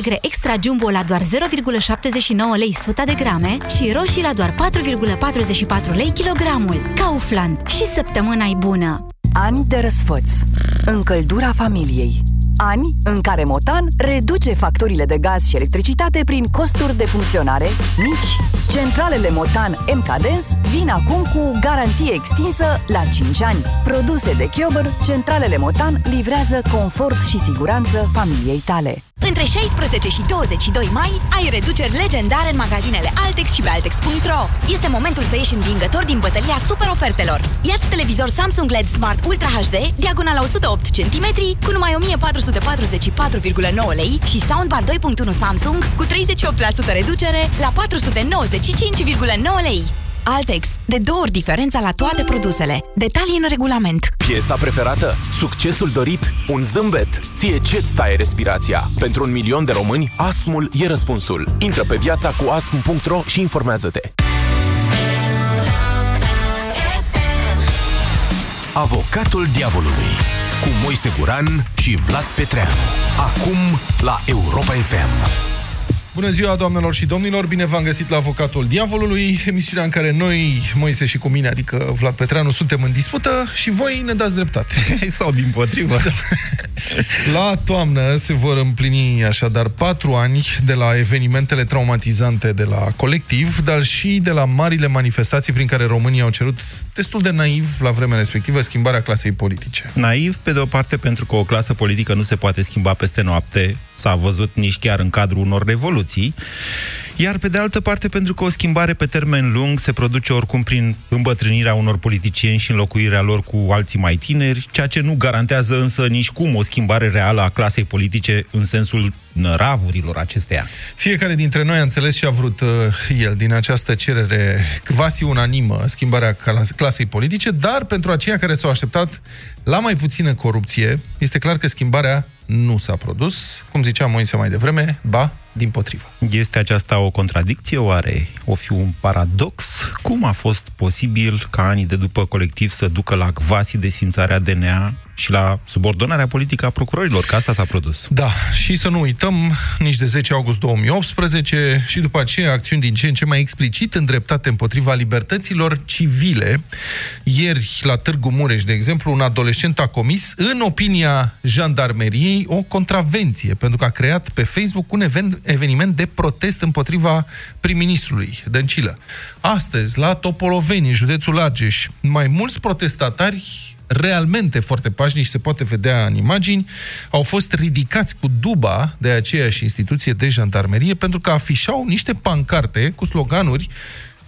negre extra jumbo la doar 0,79 lei 100 de grame și roșii la doar 4,44 lei kilogramul. Kaufland. Și săptămâna e bună! Ani de răsfăț. Încăldura familiei. Ani în care Motan reduce facturile de gaz și electricitate prin costuri de funcționare mici. Centralele Motan MKDens vin acum cu garanție extinsă la 5 ani. Produse de Chiober, centralele Motan livrează confort și siguranță familiei tale. Între 16 și 22 mai ai reduceri legendare în magazinele Altex și pe Altex.ro. Este momentul să ieși învingător din bătălia super ofertelor. Iați televizor Samsung LED Smart Ultra HD, diagonala 108 cm, cu numai 1444,9 lei și soundbar 2.1 Samsung cu 38% reducere la 495,9 lei. Altex. De două ori diferența la toate produsele. Detalii în regulament. Piesa preferată? Succesul dorit? Un zâmbet? Ție ce-ți taie respirația? Pentru un milion de români, astmul e răspunsul. Intră pe viața cu astm.ro și informează-te. Avocatul diavolului cu Moise Guran și Vlad Petreanu. Acum la Europa FM. Bună ziua, doamnelor și domnilor! Bine v-am găsit la Avocatul Diavolului, emisiunea în care noi, Moise și cu mine, adică Vlad Petreanu, suntem în dispută și voi ne dați dreptate. Sau din potrivă. Da. La toamnă se vor împlini așadar patru ani de la evenimentele traumatizante de la colectiv, dar și de la marile manifestații prin care România au cerut destul de naiv la vremea respectivă schimbarea clasei politice. Naiv, pe de o parte, pentru că o clasă politică nu se poate schimba peste noapte, s-a văzut nici chiar în cadrul unor revoluții, iar pe de altă parte pentru că o schimbare pe termen lung se produce oricum prin îmbătrânirea unor politicieni și înlocuirea lor cu alții mai tineri, ceea ce nu garantează însă nici cum o schimbare reală a clasei politice în sensul năravurilor acesteia. Fiecare dintre noi a înțeles ce a vrut uh, el din această cerere quasi unanimă, schimbarea clasei politice, dar pentru aceia care s-au așteptat la mai puțină corupție, este clar că schimbarea nu s-a produs, cum zicea Moise mai devreme, ba, din potrivă. Este aceasta o contradicție, oare? O fi un paradox? Cum a fost posibil ca anii de după colectiv să ducă la quasi desfințarea DNA și la subordonarea politică a procurorilor, că asta s-a produs. Da, și să nu uităm, nici de 10 august 2018 și după aceea acțiuni din ce în ce mai explicit îndreptate împotriva libertăților civile. Ieri, la Târgu Mureș, de exemplu, un adolescent a comis, în opinia jandarmeriei, o contravenție, pentru că a creat pe Facebook un event, eveniment de protest împotriva prim-ministrului Dăncilă. Astăzi, la Topoloveni, județul Argeș, mai mulți protestatari realmente foarte pașnici, se poate vedea în imagini, au fost ridicați cu duba de aceeași instituție de jandarmerie pentru că afișau niște pancarte cu sloganuri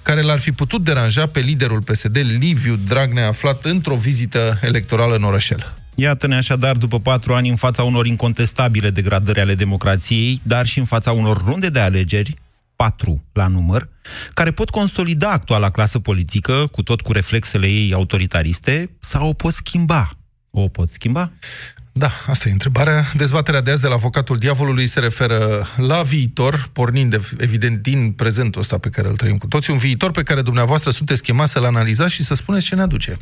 care l-ar fi putut deranja pe liderul PSD, Liviu Dragnea, aflat într-o vizită electorală în orășel. Iată-ne așadar, după patru ani, în fața unor incontestabile degradări ale democrației, dar și în fața unor runde de alegeri, patru la număr, care pot consolida actuala clasă politică, cu tot cu reflexele ei autoritariste, sau o pot schimba? O pot schimba? Da, asta e întrebarea. Dezbaterea de azi de la avocatul diavolului se referă la viitor, pornind de, evident din prezentul ăsta pe care îl trăim cu toții, un viitor pe care dumneavoastră sunteți chemați să-l analizați și să spuneți ce ne aduce.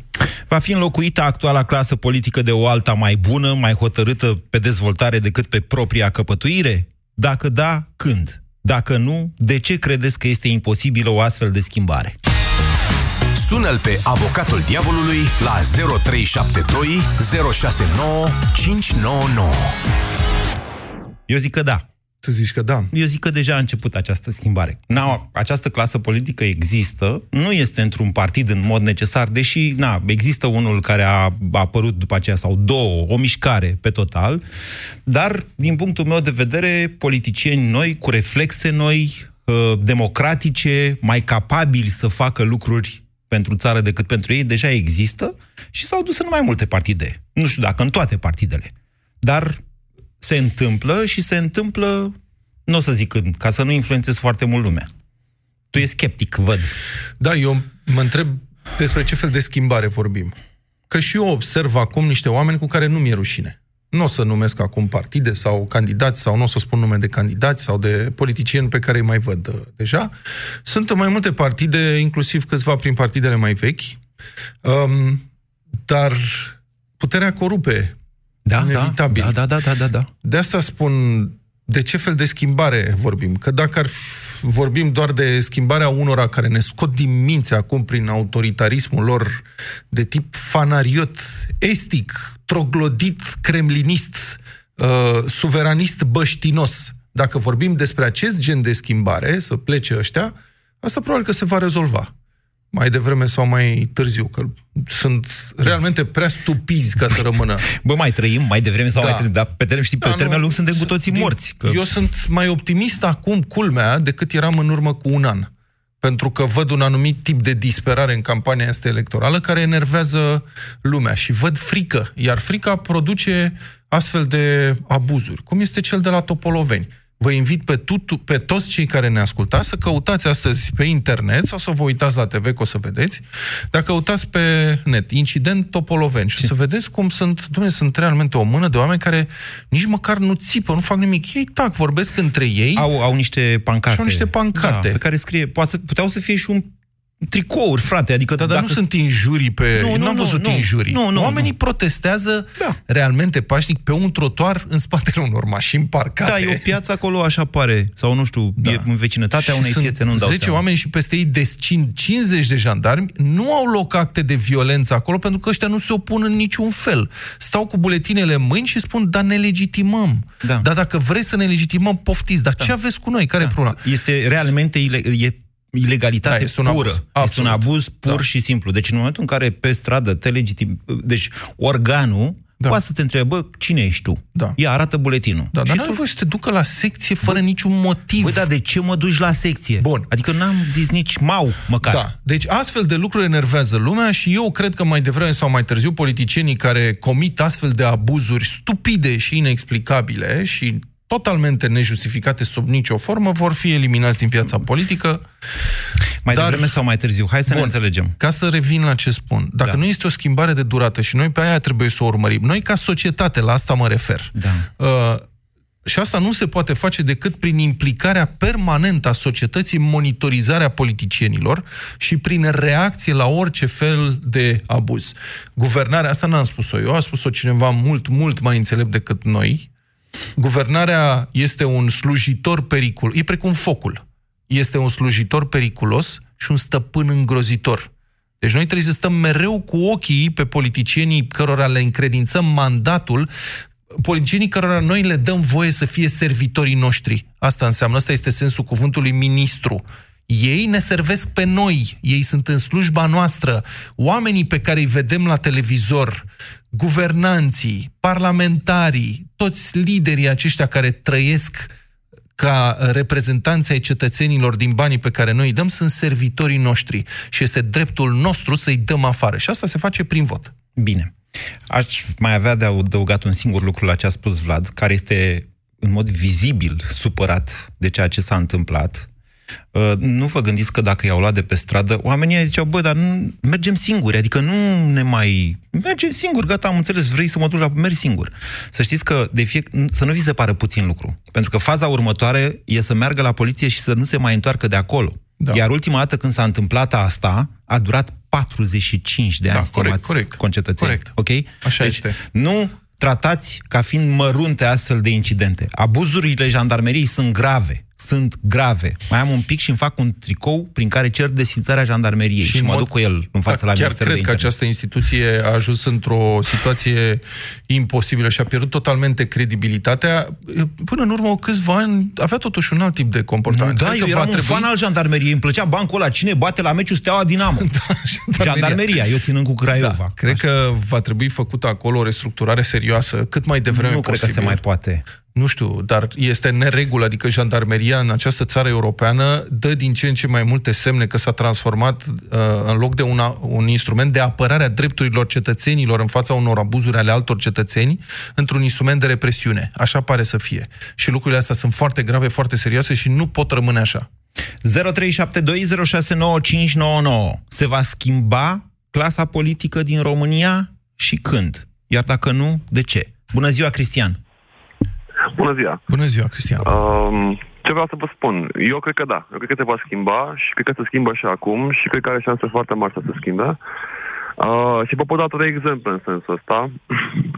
Va fi înlocuită actuala clasă politică de o alta mai bună, mai hotărâtă pe dezvoltare decât pe propria căpătuire? Dacă da, când? Dacă nu, de ce credeți că este imposibilă o astfel de schimbare? Sună-l pe avocatul diavolului la 0372 069 599. Eu zic că da. Tu zici că da. Eu zic că deja a început această schimbare. Na, această clasă politică există, nu este într-un partid în mod necesar, deși na, există unul care a apărut după aceea, sau două, o mișcare pe total, dar, din punctul meu de vedere, politicieni noi, cu reflexe noi, ă, democratice, mai capabili să facă lucruri pentru țară decât pentru ei, deja există și s-au dus în mai multe partide. Nu știu dacă în toate partidele. Dar se întâmplă și se întâmplă, nu o să zic când, ca să nu influențez foarte mult lumea. Tu e sceptic, văd. Da, eu mă întreb despre ce fel de schimbare vorbim. Că și eu observ acum niște oameni cu care nu mi-e rușine. Nu o să numesc acum partide sau candidați sau nu o să spun nume de candidați sau de politicieni pe care îi mai văd uh, deja. Sunt mai multe partide, inclusiv câțiva prin partidele mai vechi, um, dar puterea corupe da, inevitabil. Da, da, da, da, da, da. De asta spun, de ce fel de schimbare vorbim? Că dacă ar fi, vorbim doar de schimbarea unora care ne scot din minți acum prin autoritarismul lor de tip fanariot, estic, troglodit, kremlinist, uh, suveranist băștinos, dacă vorbim despre acest gen de schimbare, să plece ăștia, asta probabil că se va rezolva mai devreme sau mai târziu, că sunt realmente prea stupizi ca să rămână. Bă, mai trăim, mai devreme sau da. mai târziu, dar pe termen, știi, pe da, termen lung suntem cu toții morți. Că... Eu sunt mai optimist acum, culmea, decât eram în urmă cu un an. Pentru că văd un anumit tip de disperare în campania asta electorală care enervează lumea și văd frică, iar frica produce astfel de abuzuri, cum este cel de la Topoloveni Vă invit pe, tutu, pe toți cei care ne ascultați să căutați astăzi pe internet sau să vă uitați la TV, că o să vedeți. Dacă căutați pe net, incident Topoloveni și să vedeți cum sunt, dumne, sunt realmente o mână de oameni care nici măcar nu țipă, nu fac nimic. Ei, tac, vorbesc între ei. Au, au niște pancarte. Și au niște pancarte. Da, pe care scrie, poate, puteau să fie și un tricouri, frate, adică... Da, dar dacă... nu sunt injurii pe... Nu, nu am văzut nu, injurii. Nu, nu, Oamenii nu. protestează da. realmente pașnic pe un trotuar în spatele unor mașini parcate. Da, e o piață acolo, așa pare. Sau nu știu, da. e în vecinătatea și unei piețe, nu-mi dau 10 seama. oameni și peste ei descin 50 de jandarmi, nu au loc acte de violență acolo, pentru că ăștia nu se opun în niciun fel. Stau cu buletinele în mâini și spun, da, ne legitimăm. Da. Dar dacă vreți să ne legitimăm, poftiți. Dar da. ce aveți cu noi? Care da. e problema? Este realmente e ilegalitate da, este un pură. Abuz. Este un abuz pur da. și simplu. Deci în momentul în care pe stradă te legitim... Deci organul da. poate să te întrebă cine ești tu. Da. Ea arată buletinul. Da, dar nu tu... să te ducă la secție fără Bă, niciun motiv. Băi, dar de ce mă duci la secție? Bun. Adică n-am zis nici mau, măcar. Da. Deci astfel de lucruri enervează lumea și eu cred că mai devreme sau mai târziu politicienii care comit astfel de abuzuri stupide și inexplicabile și totalmente nejustificate sub nicio formă, vor fi eliminați din viața politică. Mai dar, devreme sau mai târziu. Hai să bun, ne înțelegem. Ca să revin la ce spun. Dacă da. nu este o schimbare de durată și noi pe aia trebuie să o urmărim, noi ca societate, la asta mă refer, da. uh, și asta nu se poate face decât prin implicarea permanentă a societății în monitorizarea politicienilor și prin reacție la orice fel de abuz. Guvernarea, asta n-am spus-o eu, a spus-o cineva mult, mult mai înțelept decât noi, Guvernarea este un slujitor periculos. E precum focul. Este un slujitor periculos și un stăpân îngrozitor. Deci noi trebuie să stăm mereu cu ochii pe politicienii cărora le încredințăm mandatul, politicienii cărora noi le dăm voie să fie servitorii noștri. Asta înseamnă, asta este sensul cuvântului ministru. Ei ne servesc pe noi, ei sunt în slujba noastră. Oamenii pe care îi vedem la televizor, guvernanții, parlamentarii, toți liderii aceștia care trăiesc ca reprezentanți ai cetățenilor din banii pe care noi îi dăm, sunt servitorii noștri și este dreptul nostru să-i dăm afară. Și asta se face prin vot. Bine. Aș mai avea de adăugat un singur lucru la ce a spus Vlad, care este în mod vizibil supărat de ceea ce s-a întâmplat Uh, nu vă gândiți că dacă i-au luat de pe stradă, oamenii ziceau, bă, dar nu, mergem singuri, adică nu ne mai... Mergem singuri, gata, am înțeles, vrei să mă duci la... Mergi singur. Să știți că de fie... să nu vi se pare puțin lucru. Pentru că faza următoare e să meargă la poliție și să nu se mai întoarcă de acolo. Da. Iar ultima dată când s-a întâmplat asta, a durat 45 de ani, da, corect, corect, concetățeni. Corect. Ok? Așa deci, este. Nu tratați ca fiind mărunte astfel de incidente. Abuzurile jandarmeriei sunt grave sunt grave. Mai am un pic și îmi fac un tricou prin care cer desfințarea jandarmeriei și, și mă mod, duc cu el în fața da, la Chiar cred că această instituție a ajuns într-o situație imposibilă și a pierdut totalmente credibilitatea. Până în urmă, câțiva ani, avea totuși un alt tip de comportament. Da, cred eu eram un trebui... fan al jandarmeriei. Îmi plăcea bancul ăla. Cine bate la meciul Steaua Dinamo? da, jandarmeria. jandarmeria. Eu ținând cu Craiova. Da, cred Așa. că va trebui făcută acolo o restructurare serioasă cât mai devreme nu posibil. cred că se mai poate nu știu, dar este neregulă, adică jandarmeria în această țară europeană dă din ce în ce mai multe semne că s-a transformat uh, în loc de una, un instrument de apărare a drepturilor cetățenilor în fața unor abuzuri ale altor cetățeni într-un instrument de represiune. Așa pare să fie. Și lucrurile astea sunt foarte grave, foarte serioase și nu pot rămâne așa. 0372069599. Se va schimba clasa politică din România și când? Iar dacă nu, de ce? Bună ziua, Cristian! Bună ziua! Bună ziua, Cristian! Um, ce vreau să vă spun? Eu cred că da. Eu cred că se va schimba și cred că se schimbă și acum și cred că are șanse foarte mari să se schimbe. Uh, și vă pot da trei exemple în sensul ăsta.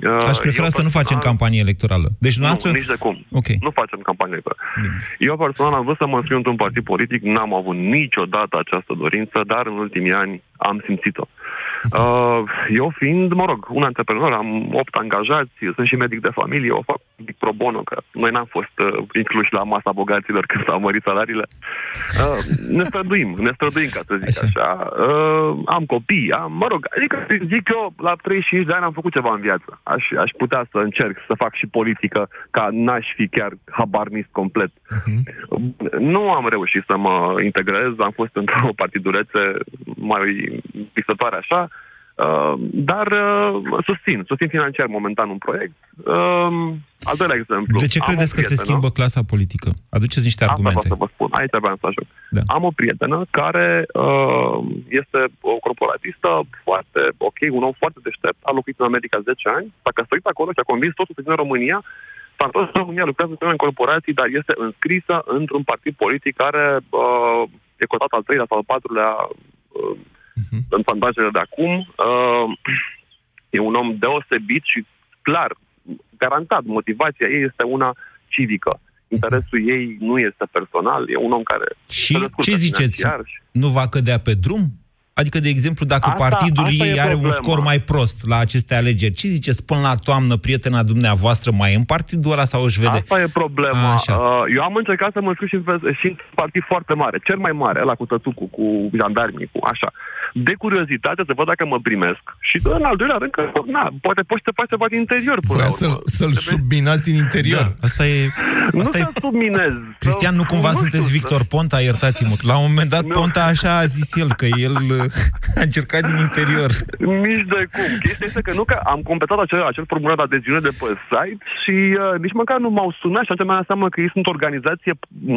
Uh, Aș prefera eu să nu facem personal- campanie electorală. Deci noastră... Nu, nici de cum. Ok. Nu facem campanie electorală. Bine. Eu personal am vrut să mă înscriu într-un partid politic, n-am avut niciodată această dorință, dar în ultimii ani am simțit-o. Uh, eu fiind, mă rog, un antreprenor, am opt angajați, sunt și medic de familie, o fac medic pro bono, că noi n-am fost uh, incluși la masa bogaților când s-au mărit salariile. Uh, ne străduim, ne străduim, ca să zic Așa. așa. așa. Uh, am copii, am, mă rog, adică zic eu, la 35 de ani am făcut ceva în viață. Aș, aș putea să încerc să fac și politică, ca n-aș fi chiar habarnist complet. Nu am reușit să mă integrez, am fost într-o partidulețe mai visătoare așa, uh, dar uh, susțin, susțin financiar momentan un proiect. Uh, al doilea exemplu. De ce am credeți o că se prietenă- schimbă clasa politică? Aduceți niște Asta argumente. vreau să vă spun. Aici vreau să ajung. Da. Am o prietenă care uh, este o corporatistă foarte ok, un om foarte deștept, a locuit în America 10 ani, s-a căsătorit acolo și a convins totul să vină în România. S-a întors în România, lucrează în corporații, dar este înscrisă într-un partid politic care uh, e cotat al treilea sau al patrulea uh, în sondajele de acum. Uh, e un om deosebit și clar, garantat, motivația ei este una civică. Interesul ei nu este personal, e un om care Și se descurcă ce ziceți? financiar și- Nu va cădea pe drum? Adică, de exemplu, dacă Asta- partidul asta ei e are un problema. scor mai prost la aceste alegeri, ce ziceți până la toamnă, prietena dumneavoastră mai e în partidul ăla sau își vede? Asta e problema. Așa. Uh, Eu am încercat să mă înscriu și în, și în partid foarte mare, cel mai mare, ăla cu tătucu, cu jandarmii, cu așa. De curiozitate să văd dacă mă primesc. Și în al doilea rând că, na, poate poți să te faci ceva din interior până Voia la urmă. să-l, să-l subminați din interior. Da, asta e... Nu Asta să e... subminez. Cristian, nu cumva știu, sunteți să- Victor Ponta, iertați-mă. La un moment dat, Nu. Ponta așa a zis el, că el uh, a încercat din interior. Nici de cum. Chestia este că nu că am completat acel, acel formular de adeziune de pe site și uh, nici măcar nu m-au sunat și atunci mi-am dat seama că ei sunt o organizație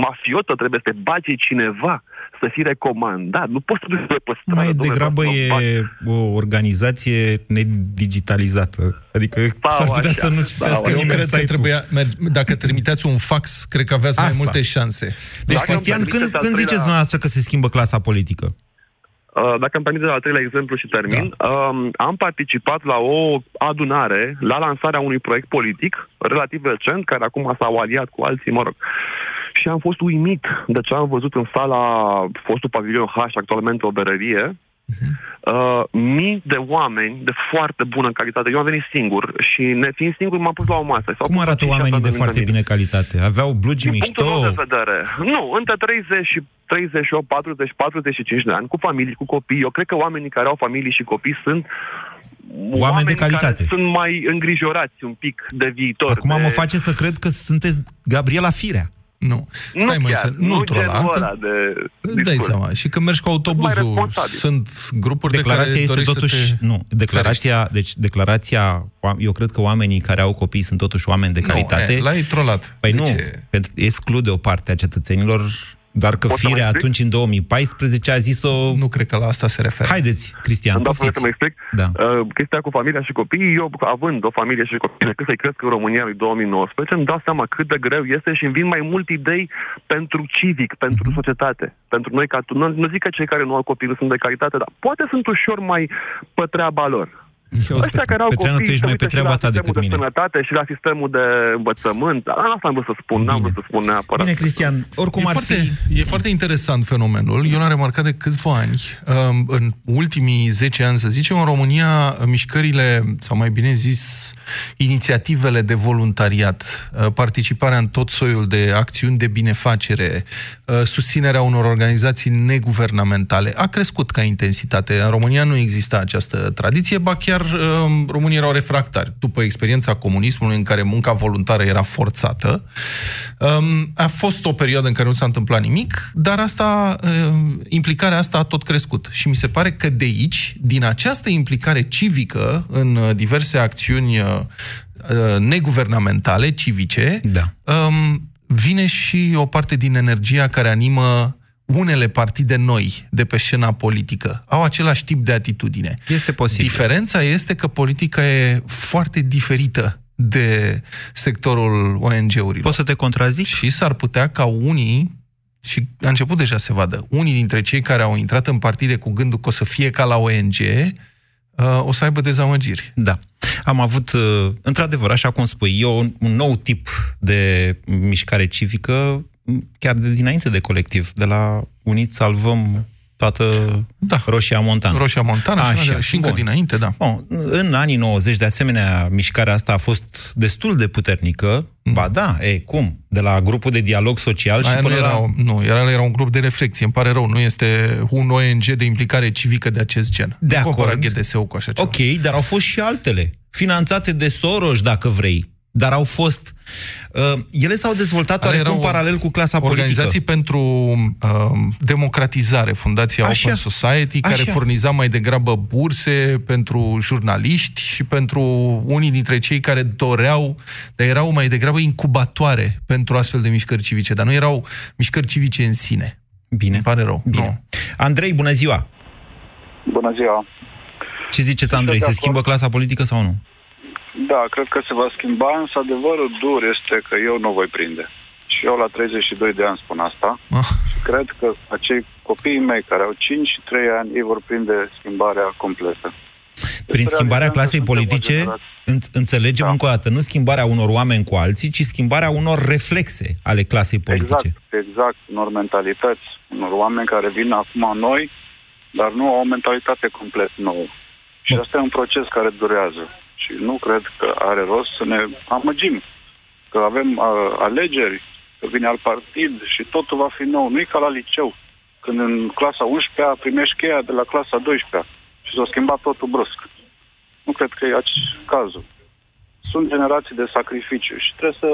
mafiotă, trebuie să te bage cineva, să fii recomandat. Nu poți să te duci pe stradă. Mai domnule, degrabă vreau să mă bag. e o organizație nedigitalizată. Adică Sau s-ar putea așa, să nu sau citească așa. Eu nimeni cred că site-ul. trebuia, merg- dacă trimiteați un fax, cred că aveați mai Asta. multe șanse. Deci, Dacă îmi Cristian, când, permiteți al când treilea- ziceți dumneavoastră că se schimbă clasa politică? Uh, Dacă îmi permite al treilea exemplu și termin, da. um, am participat la o adunare la lansarea unui proiect politic relativ recent, care acum s-a aliat cu alții, mă rog. Și am fost uimit de ce am văzut în sala fostul pavilion H, actualmente o berărie, uh, mii de oameni de foarte bună calitate. Eu am venit singur și ne fiind singur m-am pus la o masă. S-au Cum pus arată cinci, șase oamenii de oameni foarte lângă mine. bine calitate? Aveau blugi Din mișto? punctul meu de vedere. Nu, între 30 și 38, 40, 45 de ani, cu familii, cu copii. Eu cred că oamenii care au familii și copii sunt Oameni de calitate. Care sunt mai îngrijorați un pic de viitor. Acum de... mă face să cred că sunteți Gabriela Firea. Nu. Nu Stai, mă, chiar, să, nu nu genul trola. ăla că de Îți dai discurs. seama. Și că mergi cu autobuzul, responsabil. sunt grupuri Declarația de care este dorești totuși... să te... Nu, declarația... Deci, declarația... Eu cred că oamenii care au copii sunt totuși oameni de calitate. Nu, e, l-ai trolat. Păi De nu, ce? pentru exclude o parte a cetățenilor, dar că Pot să mă Firea explic? atunci, în 2014, a zis-o... Nu cred că la asta se referă. Haideți, Cristian, Îmi dau voie poftiți. să mă explic? Da. Uh, chestia cu familia și copiii, eu având o familie și copii, cât să-i cresc în România în 2019, îmi dau seama cât de greu este și îmi vin mai multe idei pentru civic, pentru Mhm. societate. Pentru noi, ca tu, nu, nu zic că cei care nu au copii nu sunt de calitate, dar poate sunt ușor mai pe treaba lor. Și auzi, Ăștia Petre- care au Petreanu, tu copii, ești se mai pe uită și treaba la ta sistemul decât de mine. sănătate și la sistemul de învățământ. Dar Asta am vrut să spun, n-am Bine. vrut să spun neapărat. Bine, Cristian, oricum e ar foarte, fi... E foarte interesant fenomenul. Eu l-am remarcat de câțiva ani. Um, În ultimii 10 ani, să zicem, în România, mișcările, sau mai bine zis, inițiativele de voluntariat, uh, participarea în tot soiul de acțiuni de binefacere, uh, susținerea unor organizații neguvernamentale, a crescut ca intensitate. În România nu exista această tradiție, ba chiar um, românii erau refractari. După experiența comunismului în care munca voluntară era forțată, um, a fost o perioadă în care nu s-a întâmplat nimic, dar asta, um, implicarea asta a tot crescut. Și mi se pare că de aici, din această implicare civică în uh, diverse acțiuni uh, uh, neguvernamentale, civice, Da. um, vine și o parte din energia care animă unele partide noi de pe scena politică. Au același tip de atitudine. Este posibil. Diferența este că politica e foarte diferită de sectorul ONG-urilor. Poți să te contrazic? Și s-ar putea ca unii, și a început deja să se vadă, unii dintre cei care au intrat în partide cu gândul că o să fie ca la ONG, uh, o să aibă dezamăgiri. Da. Am avut, uh, într-adevăr, așa cum spui, eu un, un nou tip de mișcare civică, m, chiar de dinainte de colectiv, de la Unit Salvăm toată Da. Roșia Montană. Roșia Montană și, Așa, și încă bun. dinainte, da. Bun, în anii 90, de asemenea, mișcarea asta a fost destul de puternică. Ba da, e, cum? De la grupul de dialog social și Mm. Aia nu până era, la... nu, era, era un grup de reflexie, îmi pare rău, nu este un ONG de implicare civică de acest gen. De nu compara acord. GDS-ul cu așa ceva. Ok, dar au fost și altele, finanțate de Soros, dacă vrei. Dar au fost... Uh, ele s-au dezvoltat Ale oarecum erau paralel cu clasa Organizații politică. pentru uh, democratizare, Fundația Așa. Open Society, care Așa. furniza mai degrabă burse pentru jurnaliști și pentru unii dintre cei care doreau, dar erau mai degrabă incubatoare pentru astfel de mișcări civice, dar nu erau mișcări civice în sine. Bine. Îmi pare rău. Bine. Nu. Andrei, bună ziua! Bună ziua! Ce ziceți, Andrei? de Se acord. schimbă clasa politică sau nu? Da, cred că se va schimba, însă adevărul dur este că eu nu voi prinde. Și eu la 32 de ani spun asta. Ah. Și cred că acei copiii mei care au 5 și 3 ani, ei vor prinde schimbarea completă. Prin Este schimbarea realitatea, clasei suntem o politice, generație- în- înțelegem Da. încă o dată, nu schimbarea unor oameni cu alții, ci schimbarea unor reflexe ale clasei politice. Exact, exact. Unor mentalități, unor oameni care vin acum noi, dar nu au o mentalitate complet nouă. Și Bun. asta e un proces care durează. Și nu cred că are rost să ne amăgim. Că avem uh, alegeri, că vine alt partid și totul va fi nou. Nu e ca la liceu, când în clasa 11-a primești cheia de la clasa 12-a și s-a schimbat totul brusc. Nu cred că e acest cazul. Sunt generații de sacrificiu și trebuie să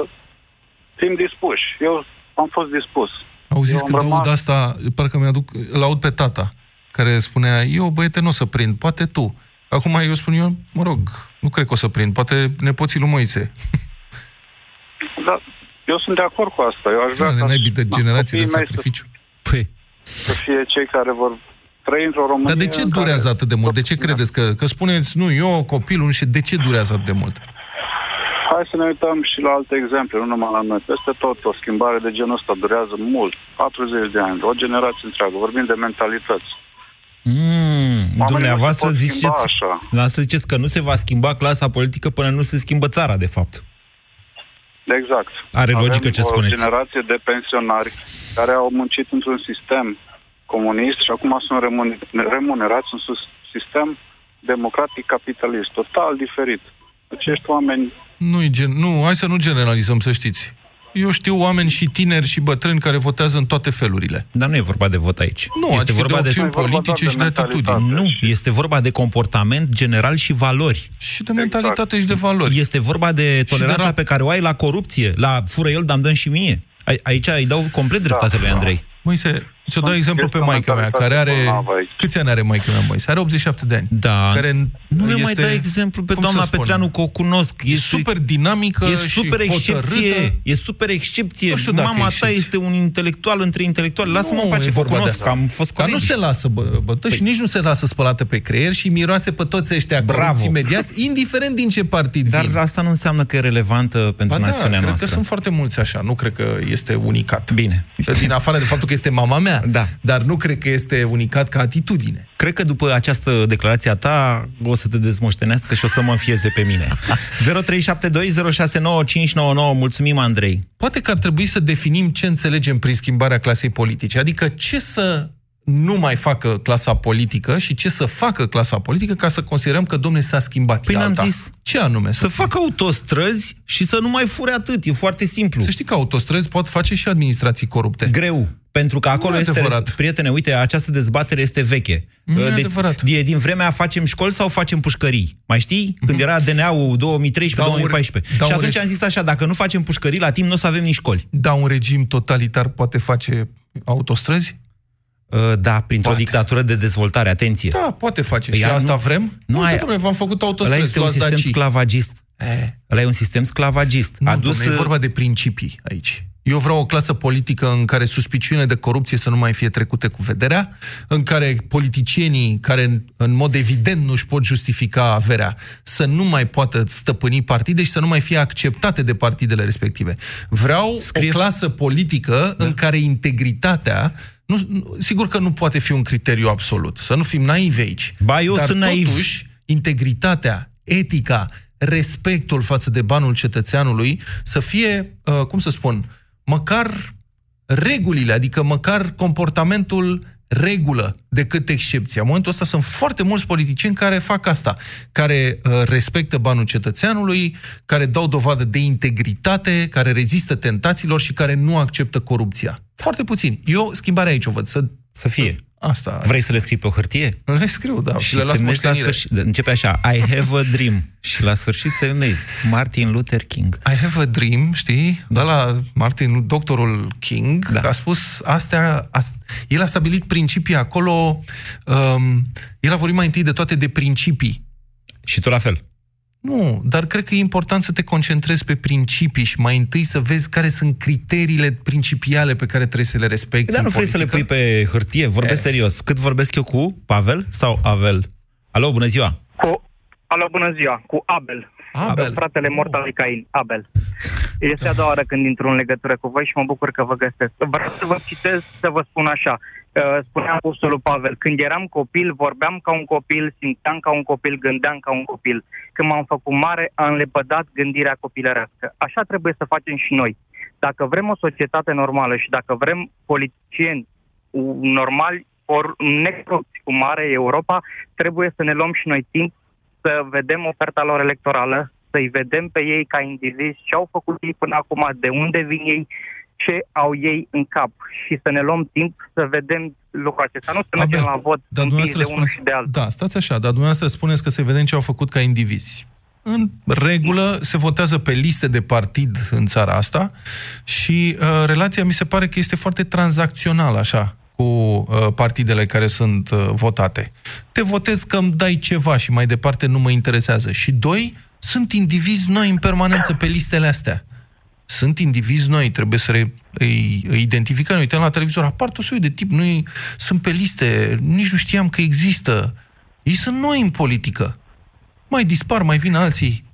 fim dispuși. Eu am fost dispus. Auziți, Eu am când rămas- aud asta, parcă mi-aduc, îl aud pe tata, care spunea, eu băiete nu o să prind, poate tu. Acum eu spun eu, mă rog, nu cred că o să prind, poate nepoții lui Moise. Da, eu sunt de acord cu asta. Eu aș vrea De ca naibii de da, generații de copiii mei sacrificiu. Păi, Să, să fie cei care vor trăi într-o Românie... Dar de ce în durează care... atât de mult? De ce credeți? Că, că spuneți, nu, eu, copilul, și de ce durează atât de mult? Hai să ne uităm și la alte exemple, nu numai la noi. Peste tot, o schimbare de genul ăsta durează mult. 40 de ani, o generație întreagă. Vorbim de mentalități. Mm, nu dumneavoastră se pot schimba ziceți, așa. dumneavoastră ziceți că nu se va schimba clasa politică până nu se schimbă țara, de fapt. Exact. Are logică ce o spuneți. generație de pensionari care au muncit într-un sistem comunist și acum sunt remun- remunerați în sus- sistem democratic capitalist, total diferit. Acești oameni nu gen, nu, hai să nu generalizăm, să știți. Eu știu oameni și tineri și bătrâni care votează în toate felurile. Dar nu e vorba de vot aici. Nu, este adică vorba de de... opțiuni E vorba doar politice de și de mentalitate. atitudini. Nu, este vorba de comportament general și valori. Și de mentalitate și de valori. Este vorba de toleranța ra- pe care o ai la corupție, la fură el, dar dăm și mie. A- Aici îi dau complet dreptate lui Andrei. Moise, ți-o dau Sunt- exemplu pe este o maica mea, care mentalitate are... bolnavă aici. Câți ani are maica mea, Moise? Are 87 de ani. Da. Care Nu mi mai este- dai exemplu pe cum doamna să spun? Petreanu, că o cunosc. E super dinamică e și super excepție. hotărâtă. E super excepție. Nu știu dacă Mama ta excepție. este un intelectual între intelectuali. Lasă-mă în Nu, pace, e că vorba de cunosc, asta. am fost Dar nu colegi. se lasă bă, bătă și nici nu se lasă spălată pe creier și miroase pe toți ăștia Bravo. corupți imediat, indiferent din ce partid Dar vin. asta nu înseamnă că e relevantă pentru Ba da, națiunea cred noastră. că sunt foarte mulți așa, nu cred că este unicat. Bine. Din afară de faptul că este mama mea, Da. dar nu cred că este unicat ca atitudine. Cred că după această declarație a ta o să te dezmoștenească și o să mă înfieze pe mine. 0372069599. Mulțumim, Andrei. Poate că ar trebui să definim ce înțelegem prin schimbarea clasei politice, adică ce să nu mai facă clasa politică și ce să facă clasa politică ca să considerăm că, domne, s-a schimbat. Păi e n-am alta. zis. Ce anume? Să facă autostrăzi și să nu mai fure atât. E foarte simplu. Să știi că autostrăzi pot face și administrații corupte. Greu. Pentru că acolo Nu e este... adevărat. Prietene, uite, această dezbatere este veche. Nu e De- adevărat. E din vremea facem școli sau facem pușcării. Mai știi? Când era DNA-ul 2013-2014. Da, un- Și da, un atunci regi- am zis așa, dacă nu facem pușcării la timp, nu o să avem nici școli. Da, un regim totalitar poate face autostrăzi? Uh, Da, printr-o Poate. dictatură de dezvoltare, atenție. Da, poate face. Păi și ea asta nu- vrem? nu Nu, aia- domnule, v-am făcut Ăla autostrăzi, este un luați sistem dacii. sclavagist. Eh, Ăla e un sistem sclavagist. Nu, Adus... domnule, e vorba de principii aici. Eu vreau o clasă politică în care suspiciunile de corupție să nu mai fie trecute cu vederea, în care politicienii care în, în mod evident nu își pot justifica averea să nu mai poată stăpâni partide și să nu mai fie acceptate de partidele respective. Vreau Scrie- o clasă politică da. în care integritatea nu, nu, sigur că nu poate fi un criteriu absolut. Să nu fim naivi aici. Ba, eu Dar sunt naiv. totuși, integritatea, etica, respectul față de banul cetățeanului să fie, uh, cum să spun, măcar regulile, adică măcar comportamentul regulă decât excepția. În momentul ăsta sunt foarte mulți politicieni care fac asta, care uh, respectă banul cetățeanului, care dau dovadă de integritate, care rezistă tentațiilor și care nu acceptă corupția. Foarte puțin. Eu schimbarea aici o văd. Să, Să fie. Asta. Vrei să le scrii pe o hârtie? Le scriu, da. Și, le las semnezi la moștenire. sfârșit. Începe așa, I have a dream. Și la sfârșit semnezi Martin Luther King. I have a dream, știi? Da. la Martin, doctorul King, da. a spus astea, a, el a stabilit principii acolo, um, el a vorbit mai întâi de toate de principii. Și tu la fel. Nu, dar cred că e important să te concentrezi pe principii și mai întâi să vezi care sunt criteriile principiale pe care trebuie să le respecti Dar în nu vrei să le politică. pui pe hârtie? Vorbesc E. serios. Cât vorbesc eu cu Pavel sau Avel? Alo, bună ziua! Cu... Alo, bună ziua, cu Abel. Abel. Fratele mort al lui Cain, Abel. Este a doua oară când intru în legătură cu voi și mă bucur că vă găsesc. Vreau să vă citesc, să vă spun așa. Uh, Spunea apostolul Pavel, când eram copil, vorbeam ca un copil, simțeam ca un copil, gândeam ca un copil. Când m-am făcut mare, am lepădat gândirea copilărească. Așa trebuie să facem și noi. Dacă vrem o societate normală și dacă vrem politicieni u- normali, or necorupți cum are Europa, trebuie să ne luăm și noi timp să vedem oferta lor electorală, să-i vedem pe ei ca indivizi ce au făcut ei până acum, de unde vin ei, ce au ei în cap și să ne luăm timp să vedem lucrul acesta. Nu să mergem la vot dar împins de dumneavoastră unul spuneți, și de altul. Da, stați așa, dar dumneavoastră spuneți că să vedem ce au făcut ca indivizi. În regulă se votează pe liste de partid în țara asta și uh, relația mi se pare că este foarte tranzacțională așa cu uh, partidele care sunt uh, votate. Te votez că îmi dai ceva și mai departe nu mă interesează. Și doi, sunt indivizi noi în permanență pe listele astea. Sunt indivizi noi, trebuie să re, îi, îi identificăm. Ne Uităm la televizor, apar tot soiul de tip, noi sunt pe liste, nici nu știam că există. Ei sunt noi în politică. Mai dispar, mai vin alții.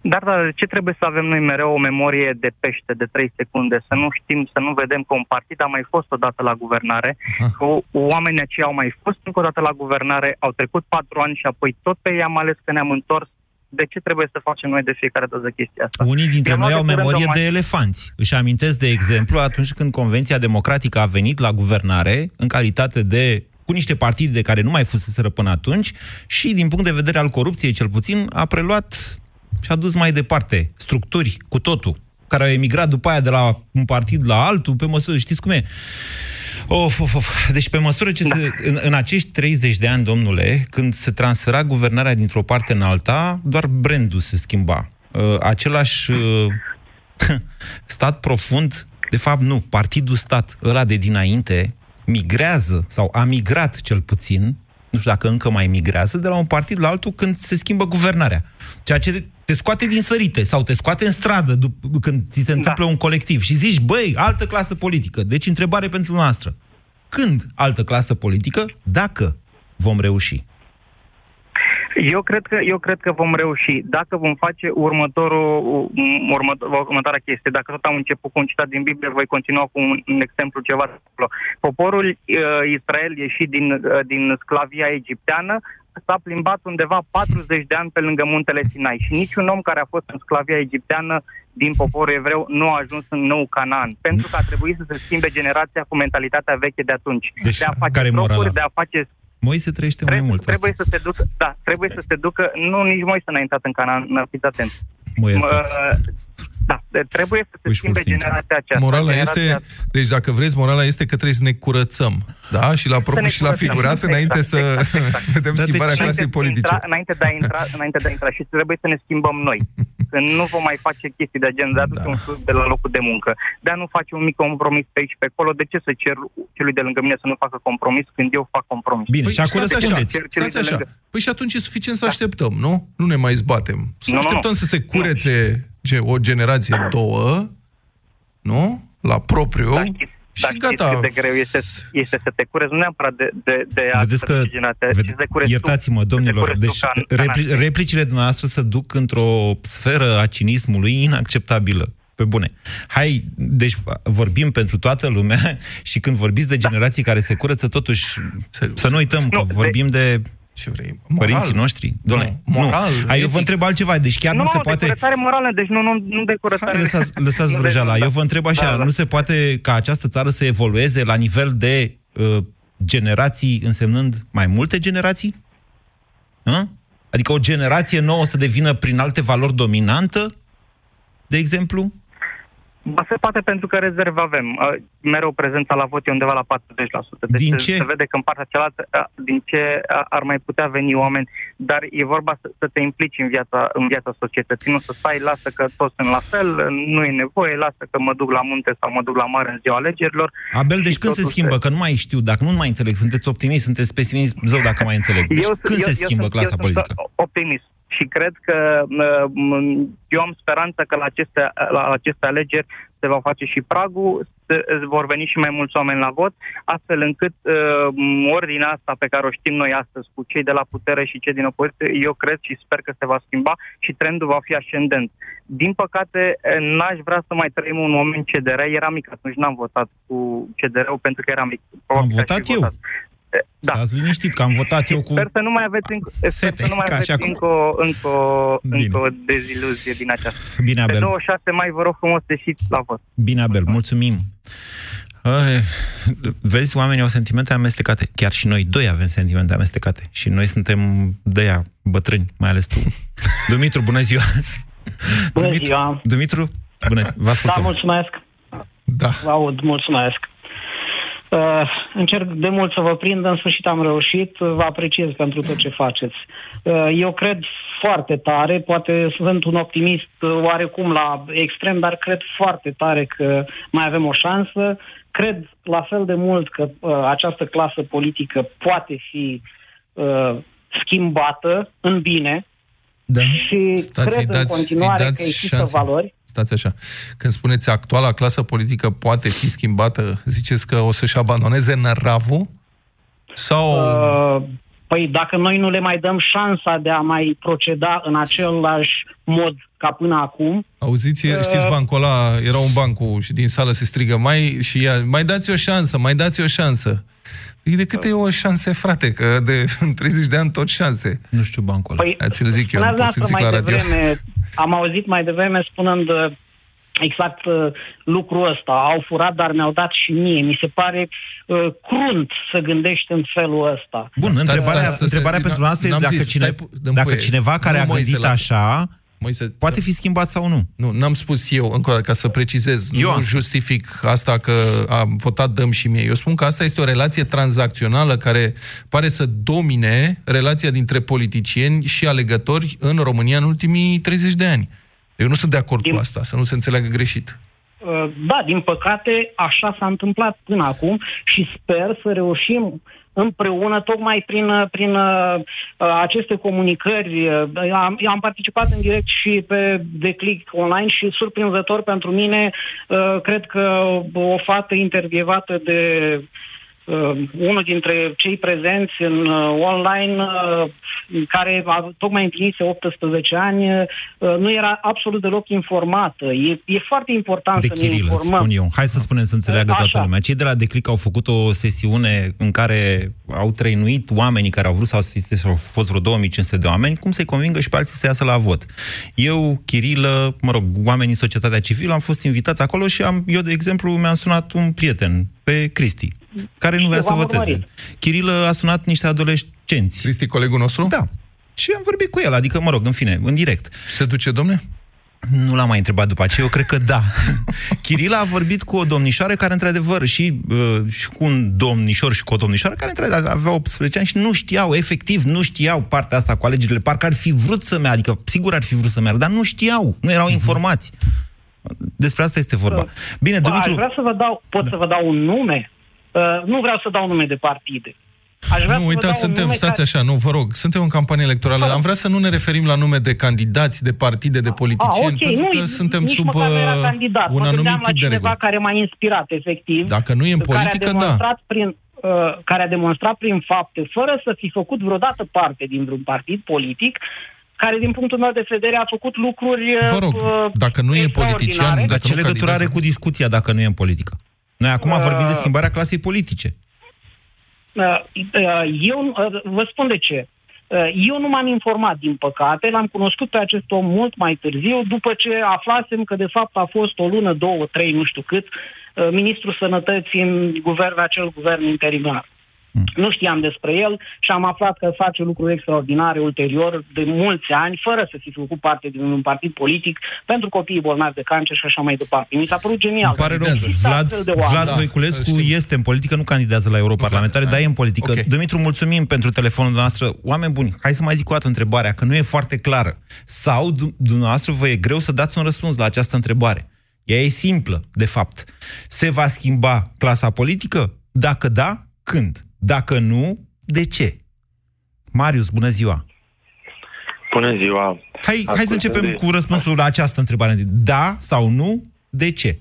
Dar, dar ce trebuie să avem noi mereu o memorie de pește de 3 secunde? Să nu știm, să nu vedem că un partid a mai fost odată la guvernare, că oamenii aceia au mai fost încă o dată la guvernare, au trecut patru ani și apoi tot pe ei am ales că ne-am întors. De ce trebuie să facem noi de fiecare dată chestia asta? Unii dintre Eu noi nu au de curând memorie am mai- de elefanți. Își amintesc, de exemplu, atunci când Convenția Democratică a venit la guvernare, în calitate de cu niște partide de care nu mai fuseseră până atunci și, din punct de vedere al corupției, cel puțin, a preluat și a dus mai departe structuri cu totul, care au emigrat după aia de la un partid la altul, pe măsură, știți cum e? Of, of, of. Deci pe măsură ce da. se, în, în acești 30 de ani, domnule, când se transfera guvernarea dintr-o parte în alta, doar brandul se schimba. Uh, același uh, stat profund, de fapt nu, partidul stat, ăla de dinainte, migrează, sau a migrat cel puțin, nu știu dacă încă mai migrează, de la un partid la altul când se schimbă guvernarea. Ceea ce te scoate din sărite sau te scoate în stradă dup- când ți se întâmplă da. un colectiv și zici, băi, altă clasă politică. Deci întrebare pentru noastră. Când altă clasă politică? Dacă vom reuși. Eu cred, că, eu cred că vom reuși. Dacă vom face următorul, următor, următoarea chestie, dacă tot am început cu un citat din Biblie, voi continua cu un, un exemplu ceva simplu. Poporul uh, Israel ieșit din, uh, din sclavia egipteană s-a plimbat undeva 40 de ani pe lângă muntele Sinai și niciun om care a fost în sclavia egipteană din poporul evreu nu a ajuns în nou Canaan, pentru că a trebuit să se schimbe generația cu mentalitatea veche de atunci. Deci, de a face care e morala? trocuri, de a face Moise trăiește mai Trebuie, mult. trebuie asta. să se ducă, da, trebuie să se ducă, nu, nici Moise n-a intrat în Canaan, fiți atent. Mă iertați. Da, de- trebuie să se Wishful schimbe thinking. generația aceasta. Morala generația... este, deci dacă vreți, morala este că trebuie să ne curățăm. Da? Și la propriu ne și la curățăm. figurat, înainte să Exact, exact. să vedem Dar de schimbarea ce? clasei Înainte de a politice. Intra, înainte, de a intra, înainte de a intra și trebuie să ne schimbăm noi. Când nu vom mai face chestii de gen de a duce Da. un sus de la locul de muncă, de a nu face un mic compromis pe aici pe acolo, de ce să cer celui de lângă mine să nu facă compromis când eu fac compromis? Bine, și acum stați așa, răspundeți. Cer celui stați de așa. lângă. Păi și atunci e suficient să așteptăm, nu? Nu ne mai zbatem. Să Nu, nu, așteptăm nu. să se curețe ce, o generație, două, nu? La propriu. Dar știți, și dar știți gata. cât de greu este, este să te curezi, nu neapărat de, de, de Vedeți că, generația, ved- ci să te curezi tu, iertați-mă, să te domnilor, curezi tu deci ca în- ca în repli, acte. replicile dumneavoastră se duc într-o sferă a cinismului inacceptabilă. Pe bune. Hai, deci vorbim pentru toată lumea și când vorbiți de generații care se curăță, totuși, Se- să nu uităm că Nu, de- vorbim de Ce vrei? Moral? Părinții noștri? Doamne, Nu, moral, Nu. Hai, eu etic. vă întreb altceva, deci chiar nu, nu, se nu, poate... de curățare morală, deci nu, nu, nu de curățare. Hai, lăsați, lăsați Nu de- vrăjeala. da. Eu vă întreb așa, Da, da. nu se poate ca această țară să evolueze la nivel de uh, generații, însemnând mai multe generații? Hă? Adică o generație nouă să devină prin alte valori dominantă, de exemplu? Ba se poate pentru că rezerve avem. Uh, Mereu prezența la vot e undeva la 40%. Deci Din se, ce? se vede că în partea cealaltă, uh, din ce uh, ar mai putea veni oameni, dar e vorba să, să te implici în viața, în viața societății, nu să stai, lasă că toți sunt la fel, nu e nevoie, lasă că mă duc la munte sau mă duc la mare în ziua alegerilor. Abel, deci Și când se totul schimbă? Că nu mai știu, dacă nu mai înțeleg, sunteți optimist, sunteți pesimist, zău dacă mai înțeleg. Deci când se schimbă sunt- clasa eu politică? Sunt optimist și cred că uh, m- eu am speranța că la aceste, la aceste alegeri se va face și pragul, se, vor veni și mai mulți oameni la vot, astfel încât uh, ordinea asta pe care o știm noi astăzi cu cei de la putere și cei din opoziție, eu cred și sper că se va schimba și trendul va fi ascendent. Din păcate, eh, n-aș vrea să mai trăim un moment CDR. Eram mic atunci, n-am votat cu CDR-ul pentru că eram mic. Am Probabil că aș votat fi eu. votat. Eh, Da. Stați liniștit, că am votat eu cu... Sper să nu mai aveți încă, sper Sete, să nu mai ca aveți așa cum- încă, o, încă, o, Bine. încă o deziluzie din aceasta. Bine, Pe Abel. 26 mai vă rog frumos să ieșiți la vot. Bine, Abel, mulțumim. Ai, vezi, oamenii au sentimente amestecate. Chiar și noi doi avem sentimente amestecate. Și noi suntem de aia bătrâni, mai ales tu. Dumitru, bună ziua! Bună Dumitru, ziua! Dumitru, bună zi- vă Da, ascultăm. mulțumesc. Da. Vă aud, mulțumesc. Uh, încerc de mult să vă prind, în sfârșit am reușit, vă apreciez pentru tot ce faceți. Uh, eu cred foarte tare, poate sunt un optimist uh, oarecum la extrem, dar cred foarte tare că mai avem o șansă. Cred la fel de mult că uh, această clasă politică poate fi uh, schimbată în bine Da. și Stați, cred îi dați- în continuare îi că dați există șanse. valori. Stați așa. Când spuneți actuala clasă politică poate fi schimbată, ziceți că o să-și abandoneze năravul? Sau... Uh, Păi dacă noi nu le mai dăm șansa de a mai proceda în același mod ca până acum, Auziți, Uh, știți bancul ăla, era un banc cu, și din sală se strigă, mai, și ea, mai dați o șansă, mai dați o șansă. Păi de câte o șanse, frate, că de în 30 de ani tot șanse. Nu știu bancul Păi, Ți-l zic eu, nu spuneați pot să-l zic dumneavoastră la mai radio. devreme, am auzit mai devreme spunând uh, exact uh, lucrul ăsta. Au furat, dar mi-au dat și mie. Mi se pare uh, crunt să gândești în felul ăsta. Bun, Stați, întrebarea, stați, stați, întrebarea stați, pentru n-am- noastră e n-am dacă, zis, cine, stai pu- dăm dacă voie. cineva care Nu, a Moise, gândit lasă. așa Moise, poate fi schimbat sau nu. Nu, n-am spus eu, încă o dată, ca să precizez. Eu am nu spus. justific asta că am votat dăm și mie. Eu spun că asta este o relație tranzacțională care pare să domine relația dintre politicieni și alegători în România în ultimii 30 de ani. Eu nu sunt de acord cu asta, să nu se înțeleagă greșit. Uh, Da, din păcate, așa s-a întâmplat până acum și sper să reușim împreună, tocmai prin, uh, prin uh, uh, aceste comunicări. Uh, Am, eu am participat în direct și pe Declic online și surprinzător pentru mine, uh, cred că o fată intervievată de uh, unul dintre cei prezenți în uh, online, uh, care a, tocmai împlinise 18 ani, uh, nu era absolut deloc informată. E, e foarte important De să ne Chiril, îți informăm. spun eu. Hai să spunem să înțeleagă Așa. toată lumea. Cei de la Declic au făcut o sesiune în care au trăinuit oamenii care au vrut să asiste, și au fost vreo 2500 de oameni, cum să-i convingă și pe alții să iasă la vot. Eu, Chirilă, mă rog, oamenii societatea civilă, am fost invitați acolo și am, eu, de exemplu, mi-am sunat un prieten pe Cristi, care nu vrea să v-am voteze. urmărit. Chirilă a sunat niște adolescenți. Cristi, colegul nostru? Da. Și am vorbit cu el, adică, mă rog, în fine, în direct. Se duce, domne? Nu l-am mai întrebat după aceea, eu cred că da. Chirila a vorbit cu o domnișoară care, într-adevăr, și, uh, și cu un domnișor și cu o domnișoară care, într-adevăr, avea 18 ani și nu știau, efectiv, nu știau partea asta cu alegerile. Parcă ar fi vrut să meargă, adică sigur ar fi vrut să meargă, dar nu știau, nu erau informați. Despre asta este vorba. Bine, Bă, Aș Dumitru, vrea să vă dau, pot să vă dau un nume? Uh, nu vreau să dau nume de partide. Aș vrea să Nu, vă uitați, dau un suntem, nume stați care- așa, nu, vă rog, suntem în campanie electorală. Am vrea să nu ne referim la nume de candidați, de partide, de politicieni, Ah, ok, pentru nu, că suntem nici sub măcar nu era uh, candidat. un mă anumit gândeam la tip de cineva reguli. care m-a inspirat, efectiv. Dacă nu e în care a politică, da. demonstrat Prin, uh, care a demonstrat prin fapte, fără să fi făcut vreodată parte din vreun partid politic, care, din punctul meu de vedere, a făcut lucruri uh, Vă rog, uh, dacă nu e extraordinare. politician, dar dacă ce nu legătură are candidează- cu discuția dacă nu e în politică? Noi acum Uh, vorbim de schimbarea clasei politice. Uh, uh, Eu uh, vă spun de ce. Uh, Eu nu m-am informat, din păcate, l-am cunoscut pe acest om mult mai târziu, după ce aflasem că de fapt a fost o lună, două, trei, nu știu cât, uh, ministrul sănătății în guvern, acel guvern interimar. Nu știam despre el și am aflat că face lucruri extraordinare ulterior de mulți ani, fără să fi făcut parte din un partid politic pentru copiii bolnavi de cancer și așa mai departe. Mi s-a părut genial. Îmi pare rău. Există Vlad, astfel de oameni. Vlad Da, Voiculescu știm. este în politică, nu candidează la europarlamentare, dar e în politică. Ok. Dumitru, mulțumim pentru telefonul noastră. Oameni buni, hai să mai zic o dată întrebarea, că nu e foarte clară. Sau du- dumneavoastră vă e greu să dați un răspuns la această întrebare. Ea e simplă, de fapt. Se va schimba clasa politică? Dacă da, când? Dacă nu, de ce? Marius, bună ziua! Bună ziua! Hai, hai să începem Ascultătorii- cu răspunsul la această întrebare. Da sau nu, de ce?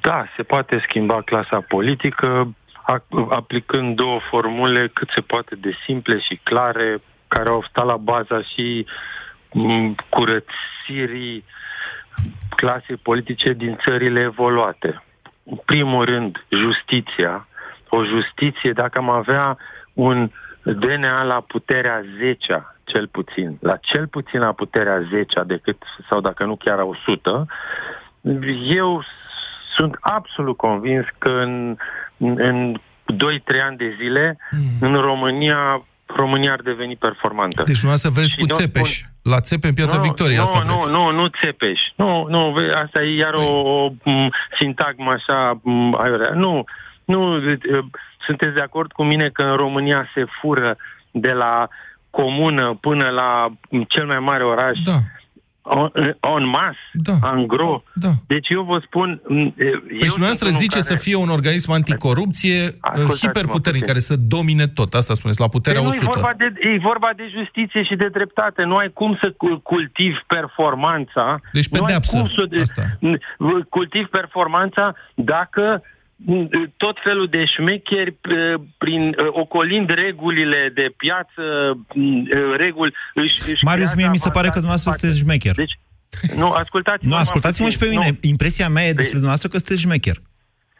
Da, se poate schimba clasa politică a- aplicând două formule cât se poate de simple și clare, care au stat la baza și m, curățirii clasei politice din țările evoluate. În primul rând, justiția. O justiție, dacă am avea un DNA la puterea 10 cel puțin, la cel puțin la puterea 10 decât, sau dacă nu chiar a 100, eu sunt absolut convins că în, în 2-3 ani de zile, în România, România ar deveni performantă. Deci dumneavoastră vreți Și cu nu Țepeș. spun- La Țepe în Piața nu, Victoriei, nu, asta nu, vreți. nu, nu țepeș. Nu, nu, ve- asta e iar o, o m, sintagmă așa m, aiurea. Nu, nu, e, sunteți de acord cu mine că în România se fură de la comună până la m, cel mai mare oraș Da, on, en masse, Da. în gro. da. Deci eu vă spun... m, e, Deci eu dumneavoastră sunt unul zice care... să fie un organism anticorupție uh, Ascultați-mă hiperputernic, puțin. care să domine tot. Asta spuneți, la puterea Păi nu, 100. E vorba, de, e vorba de justiție și de dreptate. Nu ai cum să cu- cultivi performanța. Deci nu ai pedeapsă, cum să de, asta. n- cultivi performanța dacă m, tot felul de șmecheri p- prin uh, ocolind regulile de piață, m, uh, reguli își, își Marius, creează mie mi se pare că avantaje dumneavoastră față- sunteți șmecher. Deci, nu, ascultați-mă. Nu, mai ascultați-mă și pe puțin. mine. Nu. Impresia mea e despre Păi- dumneavoastră că sunteți șmecher.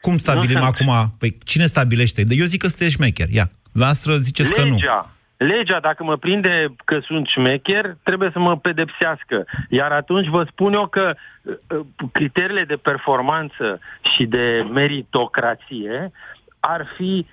Cum stabilim sunt. acum? Păi cine stabilește? De eu zic că sunteți șmecher. Ia, dumneavoastră ziceți că nu. Legea. Legea, dacă mă prinde că sunt șmecher, trebuie să mă pedepsească. Iar atunci vă spun eu că uh, uh, criteriile de performanță și de meritocrație ar fi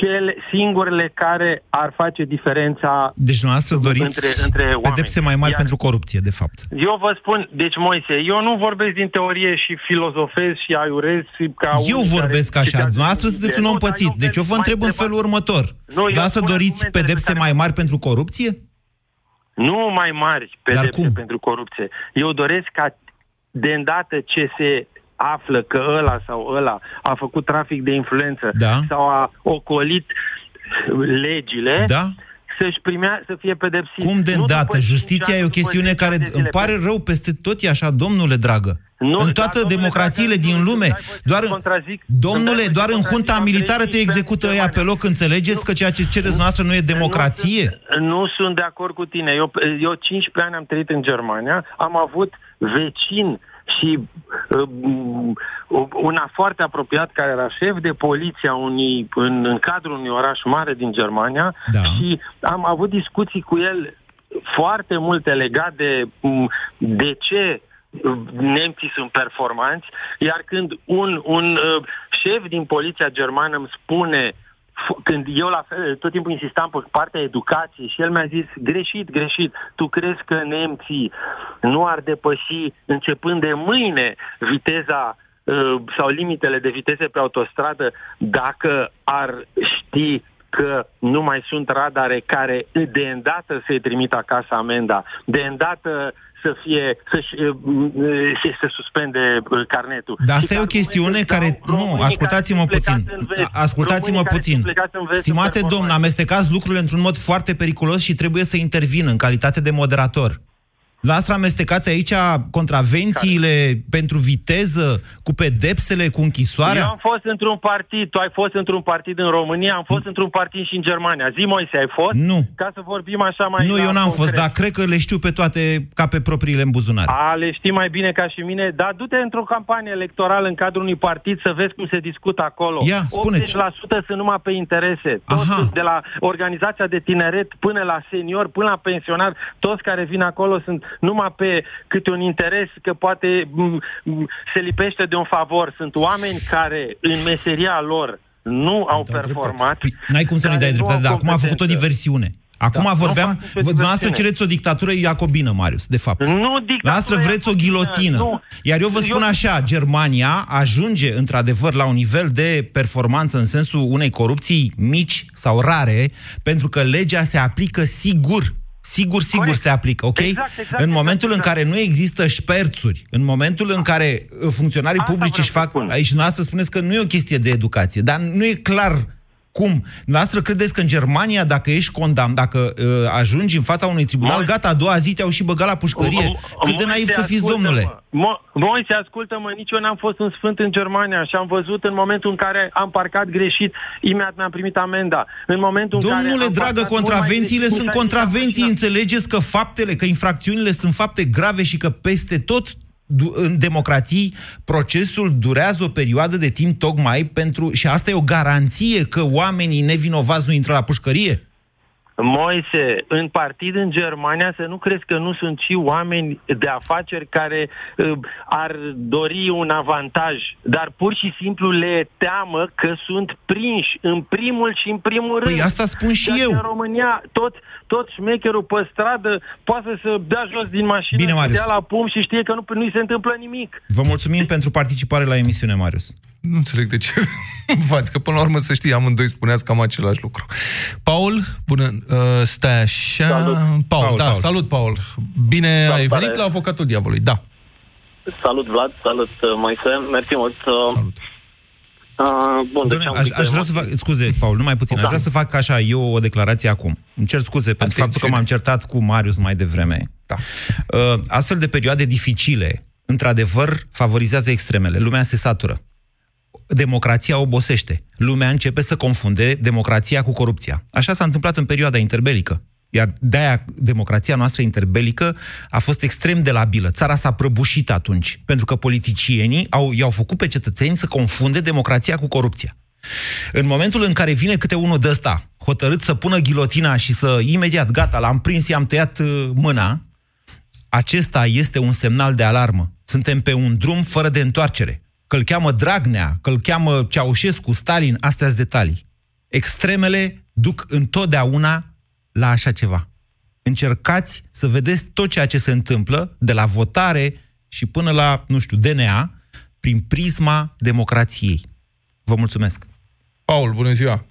cele singurele care ar face diferența Deci dumneavoastră doriți între, între oameni. pedepse mai mari Iar pentru corupție, de fapt. Eu vă spun, deci Moise, eu nu vorbesc din teorie și filozofez și aiurez și ca Eu unii vorbesc care așa. citează Dumneavoastră Biblie. sunteți un om Nu, dar pățit. eu Deci eu vă mai întreb în întrebat- felul următor. eu Dumneavoastră spun doriți argumentele pe pedepse care- mai mari pentru corupție? Nu mai mari pedepse cum? pentru corupție. Eu doresc ca de îndată ce se află că ăla sau ăla a făcut trafic de influență Da. sau a ocolit legile, Da? să-și primea, să fie pedepsit. Cum de Nu îndată? după cinci Justiția ani, e o după chestiune 10 care ani de zile. îmi pare rău peste tot, e așa, domnule dragă. Nu, în da, toate domnule, democrațiile dacă din nu- lume, stai, bă, să doar, nu contrazic. domnule, Stai, bă, doar să în nu junta contrazic. militară Am te trăit execută în ea pe Germania. loc, înțelegeți că ceea ce cereți noastră nu e democrație? Nu sunt, nu sunt de acord cu tine. Eu, eu 15 ani am trăit în Germania, am avut vecin și uh, una foarte apropiat care era șef de poliție a unui, în, în cadrul unui oraș mare din Germania Da. și am avut discuții cu el foarte multe legate de m, de ce uh, nemții sunt performanți, iar când un, un uh, șef din poliția germană îmi spune f- când eu la fel, tot timpul insistam pe partea educației și el mi-a zis, greșit, greșit, tu crezi că nemții nu ar depăși începând de mâine viteza uh, sau limitele de viteze pe autostradă dacă ar ști că nu mai sunt radare care de îndată să-i trimită acasă amenda, de îndată să fie, să-și, uh, să se suspende uh, carnetul. Dar asta Și e o că chestiune argumentele care... dau românii Nu, care ascultați-mă sunt plecați puțin. în vest. A- Ascultați-mă Românii care puțin. sunt plecați în vest sunt Stimate domn, performanți. amestecați lucrurile într-un mod foarte periculos și trebuie să intervin în calitate de moderator. Dumneavoastră amestecați aici contravențiile care? pentru viteză, cu pedepsele, cu închisoarea? Eu am fost într-un partid, tu ai fost într-un partid în România, am fost într-un partid și în Germania. Zi, Moise, ai fost? Nu. Ca să vorbim așa mai Nu, eu n-am concret. fost, dar cred că le știu pe toate ca pe propriile în buzunare. A, le știi mai bine ca și mine, dar du-te într-o campanie electorală în cadrul unui partid să vezi cum se discută acolo. Ia, spuneți. 80% sunt numai pe interese. Toți de la organizația de tineret până la senior, până la pensionar, toți care vin acolo sunt numai pe câte un interes că poate se lipește de un favor. Sunt oameni care în meseria lor nu au performat. Păi, n-ai cum să nu-i dai dreptate, dar acum a făcut o diversiune. Acum da, vorbeam, dumneavoastră cereți o dictatură iacobină, Marius, de fapt. Nu dictatură vreți o ghilotină. Nu. Iar eu vă spun eu... așa, Germania ajunge într-adevăr la un nivel de performanță în sensul unei corupții mici sau rare, pentru că legea se aplică sigur Sigur, sigur Corect. se aplică, ok? Exact, exact, în momentul exact, în care nu există șperțuri, în momentul în care uh, funcționarii Asta publici își fac... Aici noastră spuneți că nu e o chestie de educație, dar nu e clar cum? Noastră credeți că în Germania, dacă ești condam, dacă uh, ajungi în fața unui tribunal, Mo- gata, a doua zi te-au și băgat la pușcărie. Cât de naiv să fiți, domnule? Moise, ascultă-mă, nici eu n-am fost un sfânt în Germania și am văzut în momentul în care am parcat greșit, imediat mi-am primit amenda. În momentul Domnule în care am dragă, contravențiile sunt contravenții, înțelegeți că faptele, că infracțiunile sunt fapte grave și că peste tot în democrații procesul durează o perioadă de timp tocmai pentru... și asta e o garanție că oamenii nevinovați nu intră la pușcărie? Moise, în partid în Germania să nu crezi că nu sunt și oameni de afaceri care uh, ar dori un avantaj, dar pur și simplu le teamă că sunt prinși în primul și în primul păi rând. asta spun și Dar eu. În România tot, tot șmecherul pe stradă poate să dea jos din mașină, Bine, Marius. să dea la pum și știe că nu, nu se întâmplă nimic. Vă mulțumim pentru participare la emisiune, Marius. Nu înțeleg de ce fați, că până la urmă să știi, amândoi spuneați cam același lucru. Paul, bună, uh, stai așa... Salut. Paul, Paul, da, Paul. salut, Paul. Bine Salutare. ai venit la Avocatul Diavolului, da. Salut, Vlad, salut, uh, Moise, mersi mult. Uh, Salut. Uh, bun, deci Doamne, aș, aș vrea să fac, scuze, Paul, numai puțin, Da. aș vrea să fac așa, eu o declarație acum. Îmi cer scuze pentru Atențiune. faptul că m-am certat cu Marius mai devreme. Da. Uh, astfel de perioade dificile, într-adevăr, favorizează extremele. Lumea se satură. Democrația obosește. Lumea începe să confunde democrația cu corupția. Așa s-a întâmplat în perioada interbelică. Iar de-aia democrația noastră interbelică a fost extrem de labilă. Țara s-a prăbușit atunci, pentru că politicienii au, i-au făcut pe cetățeni să confunde democrația cu corupția. În momentul în care vine câte unul de ăsta, hotărât să pună ghilotina și să, imediat, gata, l-am prins, i-am tăiat uh, mâna, acesta este un semnal de alarmă. Suntem pe un drum fără de întoarcere. Că-l cheamă Dragnea, că-l cheamă Ceaușescu, Stalin, astea sunt detalii. Extremele duc întotdeauna la așa ceva. Încercați să vedeți tot ceea ce se întâmplă, de la votare și până la, nu știu, DNA, prin prisma democrației. Vă mulțumesc! Paul, bună ziua!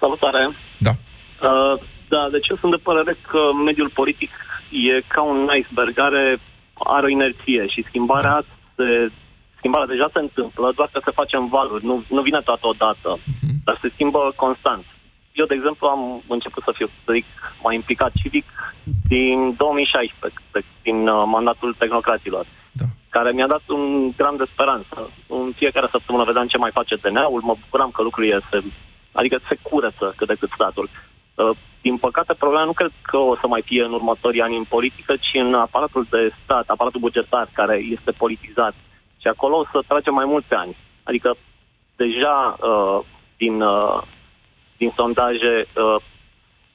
Salutare! Da. Uh, da, deci eu sunt de părere că mediul politic e ca un iceberg, are, are o inerție și schimbarea, se, schimbarea deja se întâmplă, doar că se face în valuri, nu, nu vine toată odată, dar se schimbă constant. Eu, de exemplu, am început să fiu, să zic, mai implicat civic din 2016, de- din uh, mandatul tehnocraților, Da. care mi-a dat un gram de speranță. În fiecare săptămână vedeam ce mai face DNA-ul, mă bucuram că lucrurile se, adică se curăță cât de cât statul. Uh, Din păcate, problema nu cred că o să mai fie în următorii ani în politică, ci în aparatul de stat, aparatul bugetar care este politizat. Și acolo o să tragem mai mulți ani. Adică deja uh, din, uh, din sondaje uh,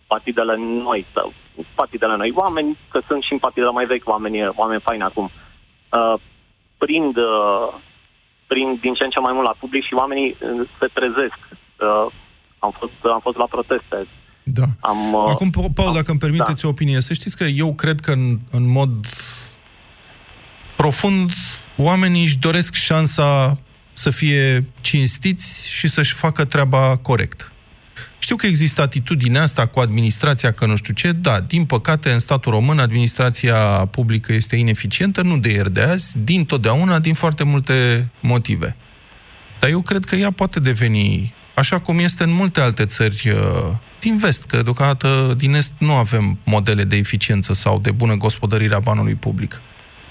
partidele noi, sau partidele noi, oameni, că sunt și în partidele mai vechi oameni, oameni faini acum, uh, prind, uh, prind din ce în ce mai mult la public și oamenii uh, se trezesc. Uh, am, fost, am fost la proteste. Da. Am, uh, Acum, Pa- Paul, am- dacă îmi permiteți da. o opinie, să știți că eu cred că în, în mod profund oamenii își doresc șansa să fie cinstiți și să-și facă treaba corect. Știu că există atitudinea asta cu administrația, că nu știu ce, da, din păcate, în statul român, administrația publică este ineficientă, nu de ieri de azi, din totdeauna, din foarte multe motive. Dar eu cred că ea poate deveni, așa cum este în multe alte țări uh, din vest, că deocamdată din est nu avem modele de eficiență sau de bună gospodărire a banului public.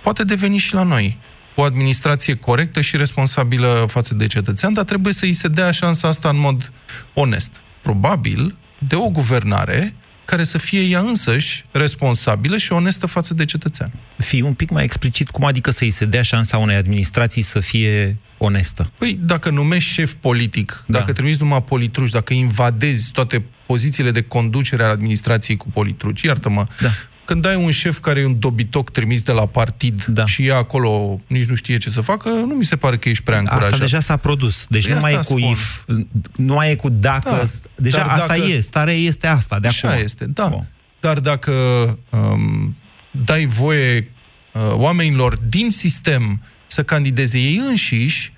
Poate deveni și la noi o administrație corectă și responsabilă față de cetățean, dar trebuie să îi se dea șansa asta în mod onest. Probabil de o guvernare care să fie ea însăși responsabilă și onestă față de cetățean. Fii un pic mai explicit, cum adică să-i se dea șansa unei administrații să fie onestă? Păi, dacă numești șef politic, da. dacă trimiți numai politruci, dacă invadezi toate pozițiile de conducere a administrației cu politruci, iartă-mă, da. Când ai un șef care e un dobitoc trimis de la partid da. și e acolo, nici nu știe ce să facă, nu mi se pare că ești prea încurajat. Asta deja s-a produs. Deci Păi nu mai e asta cu spun. if, nu mai e cu dacă. Da, deja dar asta dacă- e, starea este asta, de Așa acum. este, da. Dar dacă um, dai voie uh, oamenilor din sistem să candideze ei înșiși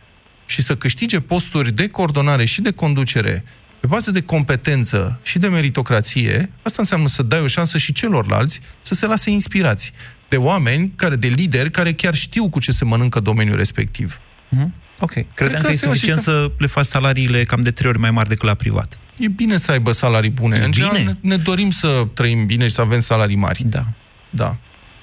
și să câștige posturi de coordonare și de conducere pe bază de competență și de meritocrație, asta înseamnă să dai o șansă și celorlalți să se lase inspirați de oameni, care, de lideri, care chiar știu cu ce se mănâncă domeniul respectiv. Mhm. Ok. Credeam că, că e asta e un suficient să le faci salariile cam de trei ori mai mari decât la privat. E bine să aibă salarii bune. În general, ne, ne dorim să trăim bine și să avem salarii mari. Da. Da.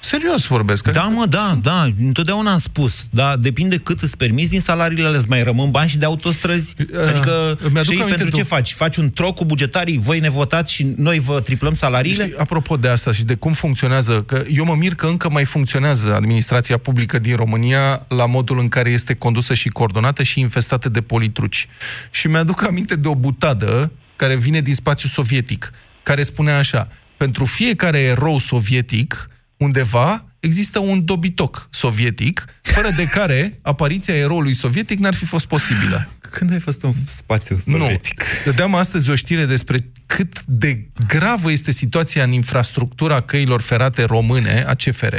Serios vorbesc. Da, mă, da, da, întotdeauna am spus, da, depinde cât îți permiți din salariile alea, îți mai rămân bani și de autostrăzi? Adică, Uh, îmi aduc și aminte pentru ce de- faci? Faci un troc cu bugetarii, voi ne votați și noi vă triplăm salariile? Știi, apropo de asta și de cum funcționează, că eu mă mir că încă mai funcționează administrația publică din România la modul în care este condusă și coordonată și infestată de politruci. Și mi-aduc aminte de o butadă care vine din spațiul sovietic, care spunea așa, pentru fiecare erou sovietic, undeva există un dobitoc sovietic, fără de care apariția eroului sovietic n-ar fi fost posibilă. Când ai fost în spațiu sovietic? Nu. Dădeam astăzi o știre despre cât de gravă este situația în infrastructura căilor ferate române, a CFR,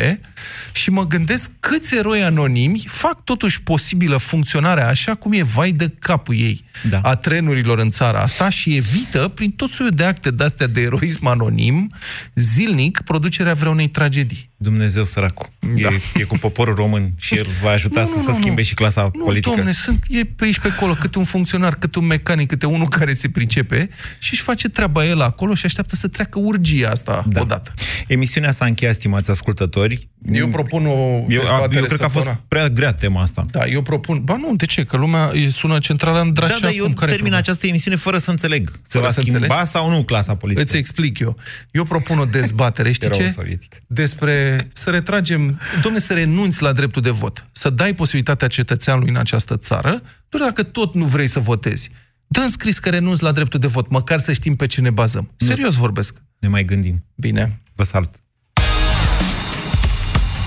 și mă gândesc câți eroi anonimi fac totuși posibilă funcționarea așa cum e vai de capul ei da. a trenurilor în țara asta și evită, prin tot soiul de acte de-astea de eroism anonim, zilnic producerea vreunei tragedii. Dumnezeu săracu. Da. E, e cu poporul român și el va ajuta Nu, să nu, se nu, schimbe nu. și clasa Nu, politică. domne, sunt, e pe aici pe acolo, câte un funcționar, câte un mecanic, câte unul care se pricepe și își face treaba el acolo și așteaptă să treacă urgia asta da. odată. Emisiunea s-a încheiat, stimați ascultători. Eu propun o eu, dezbatere eu cred că a fost săptămâna. prea grea tema asta. Da, eu propun... Ba nu, de ce? Că lumea e- sună centrală în Da, dracea da, acum. eu Care e termin problema? această emisiune fără să înțeleg. Se Fără va să schimba înțelegi? sau nu clasa politică? Îți explic eu. Eu propun o dezbatere, știi Era ce? un sovietic. Despre să retragem, domne, să renunți la dreptul de vot. Să dai posibilitatea cetățeanului în această țară, doar dacă tot nu vrei să votezi. Dă în scris că renunți la dreptul de vot, măcar să știm pe ce ne bazăm. Serios vorbesc. Ne mai gândim. Bine. Vă salut.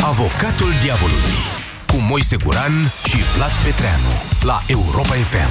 Avocatul diavolului cu Moise Guran și Vlad Petreanu la Europa FM.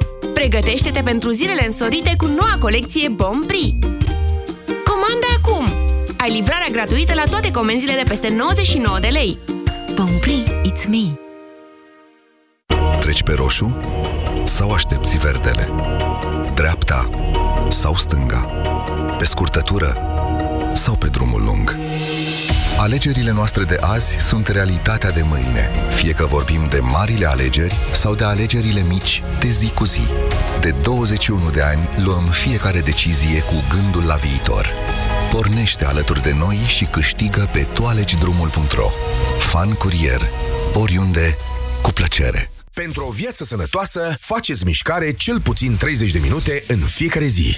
Pregătește-te pentru zilele însorite cu noua colecție Bon Prix. Comanda acum! Ai livrarea gratuită la toate comenzile de peste 99 de lei. Bon Prix, it's me! Treci pe roșu sau aștepți verdele? Dreapta sau stânga? Pe scurtătură sau pe drumul lung? Alegerile noastre de azi sunt realitatea de mâine, fie că vorbim de marile alegeri sau de alegerile mici de zi cu zi. De 21 de ani luăm fiecare decizie cu gândul la viitor. Pornește alături de noi și câștigă pe toalegidrumul.ro Fan curier, oriunde, cu plăcere. Pentru o viață sănătoasă, faceți mișcare cel puțin 30 de minute în fiecare zi.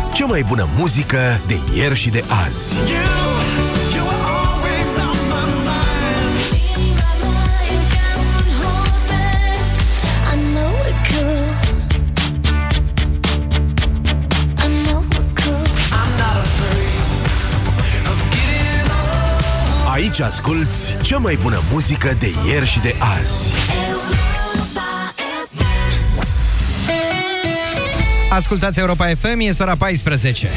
Cea mai bună muzică de ieri și de azi. Aici asculți cea mai bună muzică de ieri și de azi. Ascultați Europa FM, e ora 14.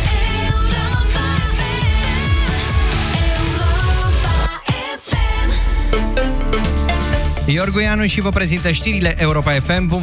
Iorgu Ianu și vă prezintă știrile Europa FM. Bun venit